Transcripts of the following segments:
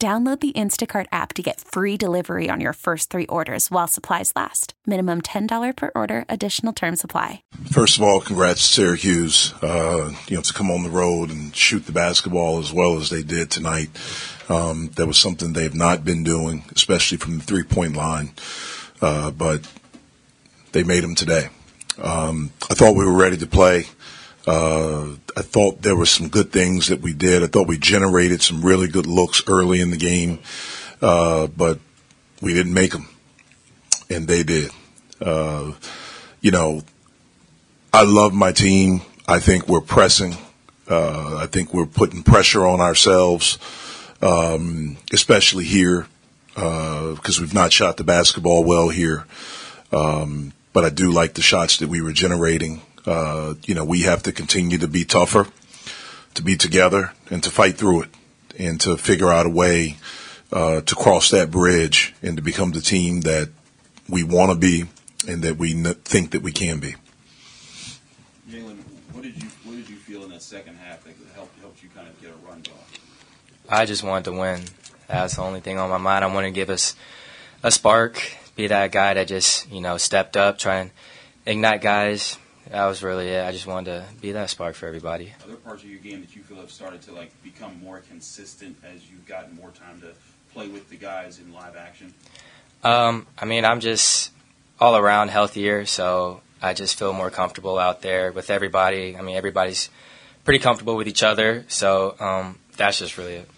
Download the Instacart app to get free delivery on your first three orders while supplies last. Minimum $10 per order, additional term supply. First of all, congrats to Syracuse, uh, you know, to come on the road and shoot the basketball as well as they did tonight. Um, that was something they've not been doing, especially from the three point line. Uh, but they made them today. Um, I thought we were ready to play. Uh, I thought there were some good things that we did. I thought we generated some really good looks early in the game, uh, but we didn't make them, and they did. Uh, you know, I love my team. I think we're pressing. Uh, I think we're putting pressure on ourselves, um, especially here, because we've not shot the basketball well here. Um, but I do like the shots that we were generating. Uh, you know, we have to continue to be tougher, to be together, and to fight through it, and to figure out a way uh, to cross that bridge and to become the team that we want to be and that we n- think that we can be. Jaland, what did you what did you feel in that second half that helped helped you kind of get a run going? I just wanted to win. That's the only thing on my mind. I wanted to give us a spark, be that guy that just you know stepped up, try and ignite guys that was really it. I just wanted to be that spark for everybody. Other parts of your game that you feel have started to like become more consistent as you've gotten more time to play with the guys in live action. Um, I mean, I'm just all around healthier, so I just feel more comfortable out there with everybody. I mean, everybody's pretty comfortable with each other, so um, that's just really it.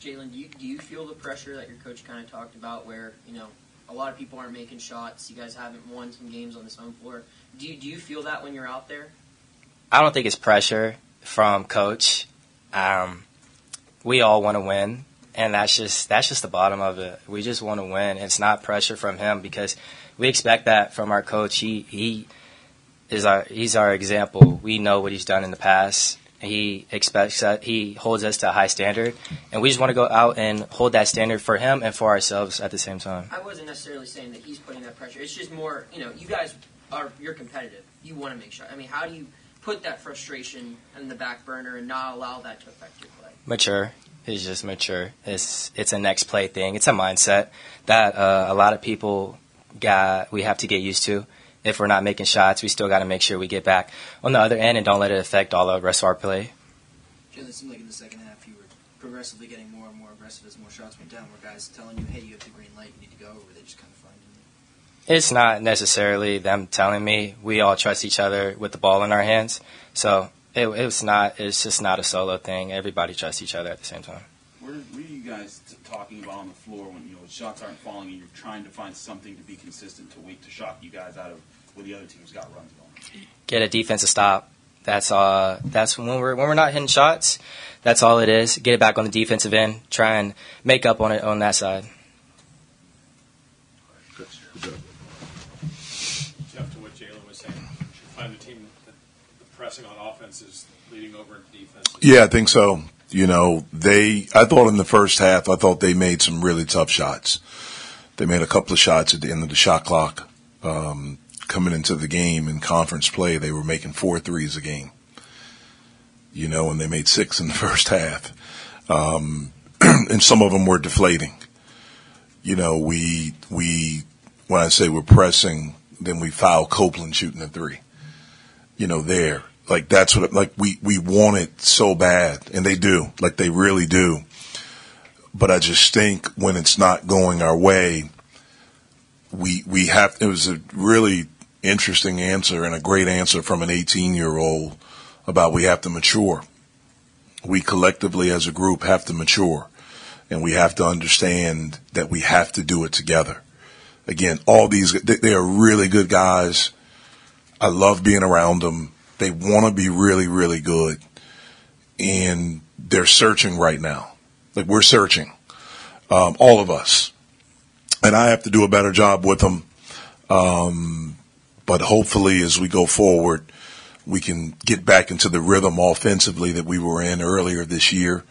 Jaland, do you, do you feel the pressure that your coach kind of talked about, where you know a lot of people aren't making shots. You guys haven't won some games on this home floor. Do you, do you feel that when you're out there? I don't think it's pressure from coach. Um, we all want to win, and that's just that's just the bottom of it. We just want to win. It's not pressure from him because we expect that from our coach. He he is our he's our example. We know what he's done in the past, he expects that he holds us to a high standard, and we just want to go out and hold that standard for him and for ourselves at the same time. I wasn't necessarily saying that he's putting that pressure. It's just more, you know, you guys are you're competitive. You want to make sure. I mean, how do you put that frustration in the back burner and not allow that to affect your play? Mature. It's just mature. It's it's a next play thing. It's a mindset that uh, a lot of people got. We have to get used to if we're not making shots, we still got to make sure we get back on the other end and don't let it affect all the rest of our play. Jaland, it seemed like in the second half you were progressively getting more and more aggressive as more shots went down. Were guys telling you, "Hey, you have the green light, you need to go," or were they just kind of finding you? It's not necessarily them telling me. We all trust each other with the ball in our hands, so it, it was not. It's just not a solo thing. Everybody trusts each other at the same time. What are, what are you guys t- talking about on the floor when you know shots aren't falling and you're trying to find something to be consistent to wait to shock you guys out of where the other team's got runs going? Get a defensive stop. That's uh that's when we're when we're not hitting shots. That's all it is. Get it back on the defensive end. Try and make up on it on that side. Jeff, to what Jaland was saying, you find the team that the pressing on leading over into defense. Yeah, I think so. You know, they, I thought in the first half, I thought they made some really tough shots. They made a couple of shots at the end of the shot clock. Um, coming into the game in conference play, they were making four threes a game. You know, and they made six in the first half. Um, and some of them were deflating. You know, we, we, when I say we're pressing, then we foul Copeland shooting a three. You know, there. Like that's what, like we, we want it so bad and they do, like they really do. but I just think when it's not going our way, we we have. It was a really interesting answer and a great answer from an 18 year old about we have to mature. We collectively as a group have to mature, and we have to understand that we have to do it together. Again, all these they are really good guys. I love being around them. They want to be really, really good, and they're searching right now. Like we're searching, um, all of us, and I have to do a better job with them. Um, but hopefully, as we go forward, we can get back into the rhythm offensively that we were in earlier this year.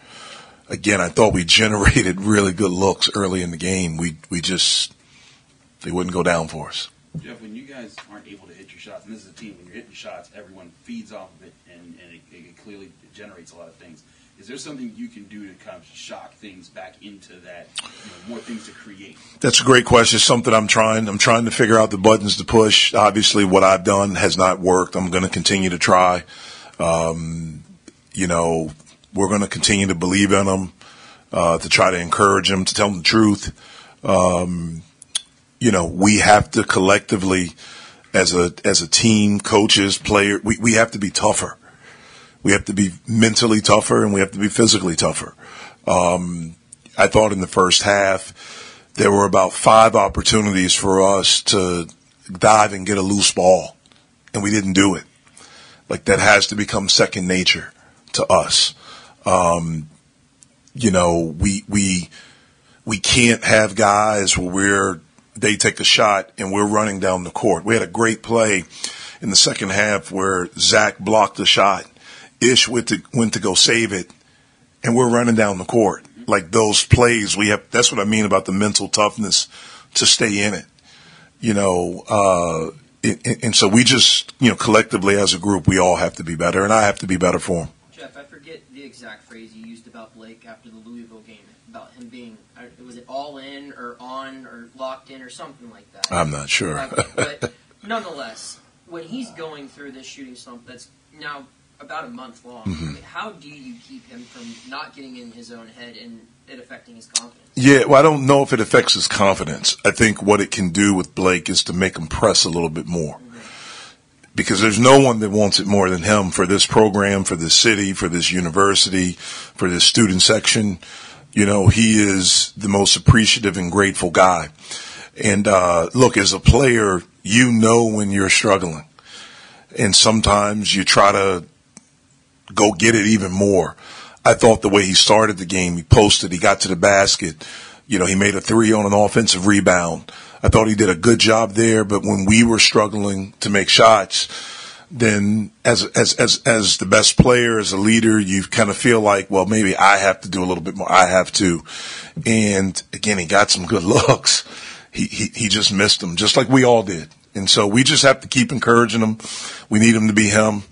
Again, I thought we generated really good looks early in the game. We we just they wouldn't go down for us. Jeff, when you guys aren't able to hit your shots, and this is a team, when you're hitting shots, everyone feeds off of it, and, and it, it clearly generates a lot of things. Is there something you can do to kind of shock things back into that, you know, more things to create? That's a great question. Something I'm trying. I'm trying to figure out the buttons to push. Obviously, what I've done has not worked. I'm going to continue to try. Um, you know, we're going to continue to believe in them, uh, to try to encourage them, to tell them the truth. Um, you know, we have to collectively, as a as a team, coaches, player, we, we have to be tougher. We have to be mentally tougher and we have to be physically tougher. Um, I thought in the first half there were about five opportunities for us to dive and get a loose ball, and we didn't do it. Like that has to become second nature to us. Um, you know, we we we can't have guys where we're they take a shot and we're running down the court. We had a great play in the second half where Zach blocked the shot. Ish went to went to go save it, and we're running down the court. Like those plays, we have. That's what I mean about the mental toughness to stay in it. You know, uh, and so we just, you know, collectively as a group, we all have to be better, and I have to be better for him. Jeff, I forget the exact phrase you used about Blake after the Louisville game about him being was it all in or on or locked in or something like that. I'm not sure. But nonetheless, when he's going through this shooting slump that's now about a month long, Mhm. I mean, how do you keep him from not getting in his own head and it affecting his confidence? Yeah, well, I don't know if it affects his confidence. I think what it can do with Blake is to make him press a little bit more. Because there's no one that wants it more than him for this program, for this city, for this university, for this student section. You know, he is the most appreciative and grateful guy. And, uh, look, as a player, you know when you're struggling. And sometimes you try to go get it even more. I thought the way he started the game, he posted, he got to the basket. You know, he made a three on an offensive rebound. I thought he did a good job there, but when we were struggling to make shots, then as, as, as, as the best player, as a leader, you kind of feel like, well, maybe I have to do a little bit more. I have to. And again, he got some good looks. He, he, he just missed them, just like we all did. And so we just have to keep encouraging him. We need him to be him.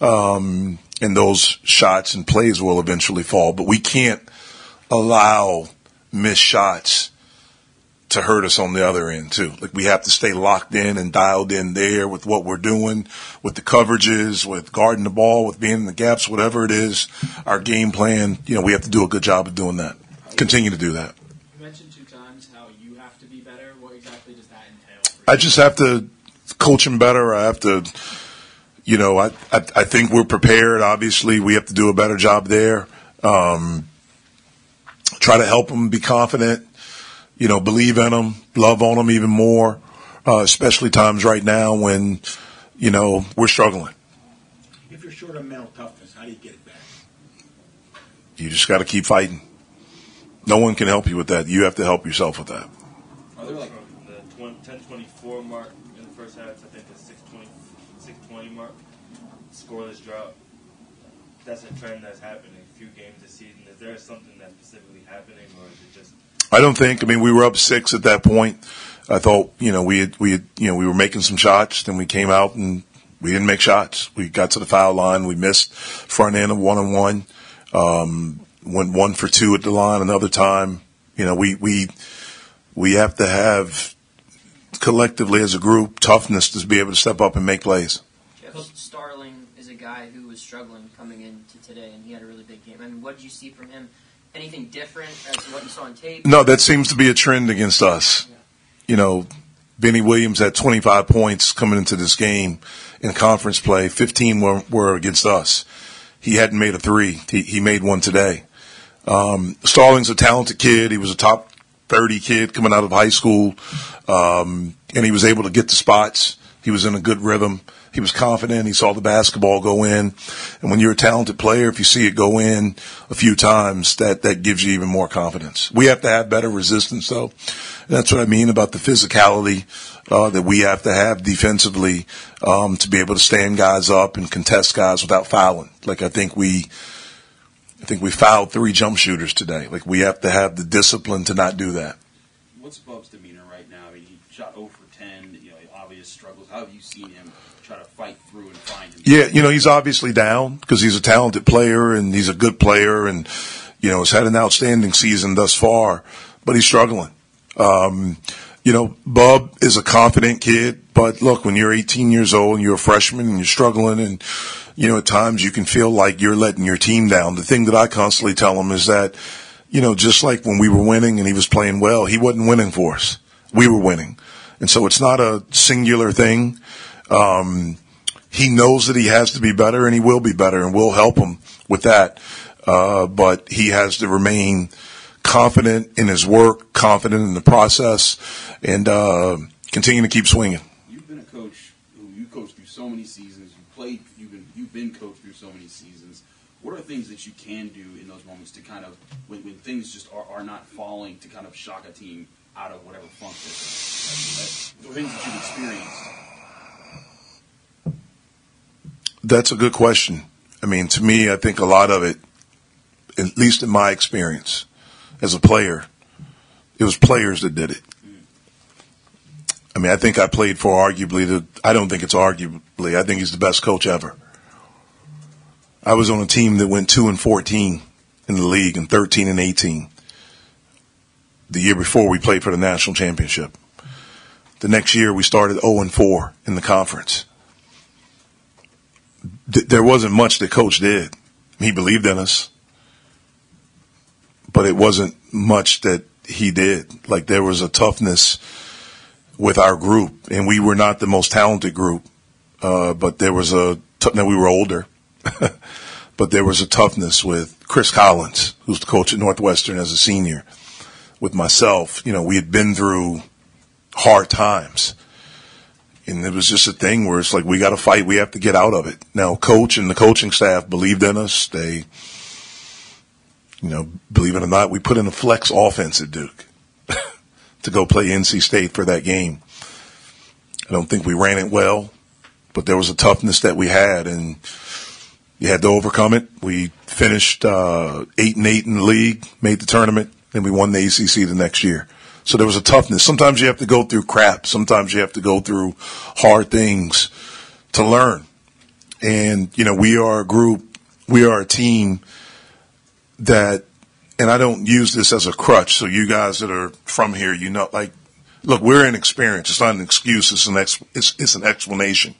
Um, and those shots and plays will eventually fall, but we can't allow missed shots to hurt us on the other end too. Like we have to stay locked in and dialed in there with what we're doing, with the coverages, with guarding the ball, with being in the gaps, whatever it is, our game plan, you know, we have to do a good job of doing that. Continue to do that. You mentioned two times how you have to be better. What exactly does that entail? I just have to coach him better. I have to, you know, I, I, I think we're prepared. Obviously, we have to do a better job there. Um, try to help them be confident, you know, believe in them, love on them even more, uh, especially times right now when, you know, we're struggling. If you're short of mental toughness, how do you get it back? You just got to keep fighting. No one can help you with that. You have to help yourself with that. Are there like the 20, 10-24 mark in the first half? I think the 620, 620 mark, scoreless drought. That's a trend that's happening. Few games this season. Is there something that's specifically happening, or is it just? I don't think. I mean, we were up six at that point. I thought, you know, we had, we had, you know, we were making some shots. Then we came out and we didn't make shots. We got to the foul line. We missed front end of one on one. Um, went one for two at the line. Another time, you know, we we we have to have collectively as a group toughness to be able to step up and make plays. Jeff Starling is a guy who was struggling coming into today, and he had a really big game. I mean, what did you see from him anything different as to what you saw on tape? No, that seems to be a trend against us. You know, Benny Williams had 25 points coming into this game in conference play. 15 were, were against us. He hadn't made a three. He, he made one today. Um, Starling's a talented kid. He was a top 30 kid coming out of high school. Um, and he was able to get the spots. He was in a good rhythm. He was confident. He saw the basketball go in. And when you're a talented player, if you see it go in a few times, that, that gives you even more confidence. We have to have better resistance though. And that's what I mean about the physicality, uh, that we have to have defensively, um, to be able to stand guys up and contest guys without fouling. Like I think we, I think we fouled three jump shooters today. Like we have to have the discipline to not do that. What's Bub's demeanor right now? I mean, he shot 0 for 10. You know, obvious struggles. How have you seen him try to fight through and find? Yeah, you know, he's obviously down because he's a talented player and he's a good player and, you know, has had an outstanding season thus far, but he's struggling. Um, you know, Bub is a confident kid, but look, when you're 18 years old and you're a freshman and you're struggling and, you know, at times you can feel like you're letting your team down. The thing that I constantly tell him is that, you know, just like when we were winning and he was playing well, he wasn't winning for us. We were winning. And so it's not a singular thing. Um, he knows that he has to be better and he will be better and we'll help him with that. Uh, but he has to remain confident in his work, confident in the process, and uh, continue to keep swinging. You've been a coach who you coached through so many seasons. You played. You've been you've been coached through so many seasons. What are things that you can do in those moments to kind of when, when things just are, are not falling to kind of shock a team out of whatever funk they're in? Like, things that you've experienced. That's a good question. I mean, to me, I think a lot of it, at least in my experience as a player, it was players that did it. I mean, I think I played for arguably the, I don't think it's arguably, I think he's the best coach ever. I was on a team that went 2 and 14 in the league and 13 and 18 the year before we played for the national championship. The next year we started 0 and 4 in the conference. Th- there wasn't much that coach did. He believed in us, but it wasn't much that he did. Like there was a toughness with our group and we were not the most talented group. Uh, but there was a, t- now we were older, but there was a toughness with Chris Collins, who's the coach at Northwestern as a senior with myself, you know, we had been through hard times. And it was just a thing where it's like, we got to fight. We have to get out of it. Now, coach and the coaching staff believed in us. They, you know, believe it or not, we put in a flex offense at Duke to go play NC State for that game. I don't think we ran it well, but there was a toughness that we had and you had to overcome it. We finished, uh, eight and eight in the league, made the tournament, and we won the ACC the next year. So there was a toughness. Sometimes you have to go through crap. Sometimes you have to go through hard things to learn. And, you know, we are a group, we are a team that, and I don't use this as a crutch. So you guys that are from here, you know, like, look, we're inexperienced. It's not an excuse. It's an, ex, it's, it's an explanation.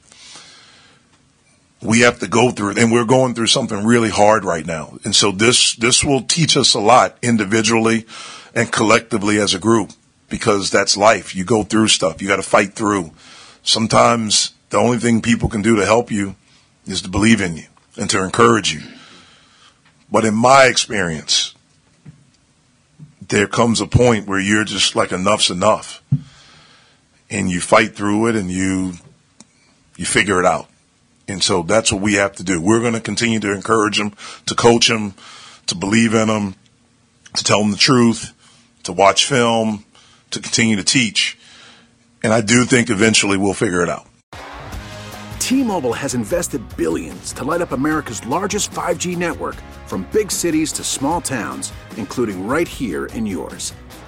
We have to go through it and we're going through something really hard right now. And so this, this will teach us a lot individually and collectively as a group because that's life. You go through stuff. You got to fight through. Sometimes the only thing people can do to help you is to believe in you and to encourage you. But in my experience, there comes a point where you're just like enough's enough and you fight through it and you, you figure it out. And so that's what we have to do. We're going to continue to encourage them, to coach them, to believe in them, to tell them the truth, to watch film, to continue to teach. And I do think eventually we'll figure it out. T-Mobile has invested billions to light up America's largest 5G network from big cities to small towns, including right here in yours.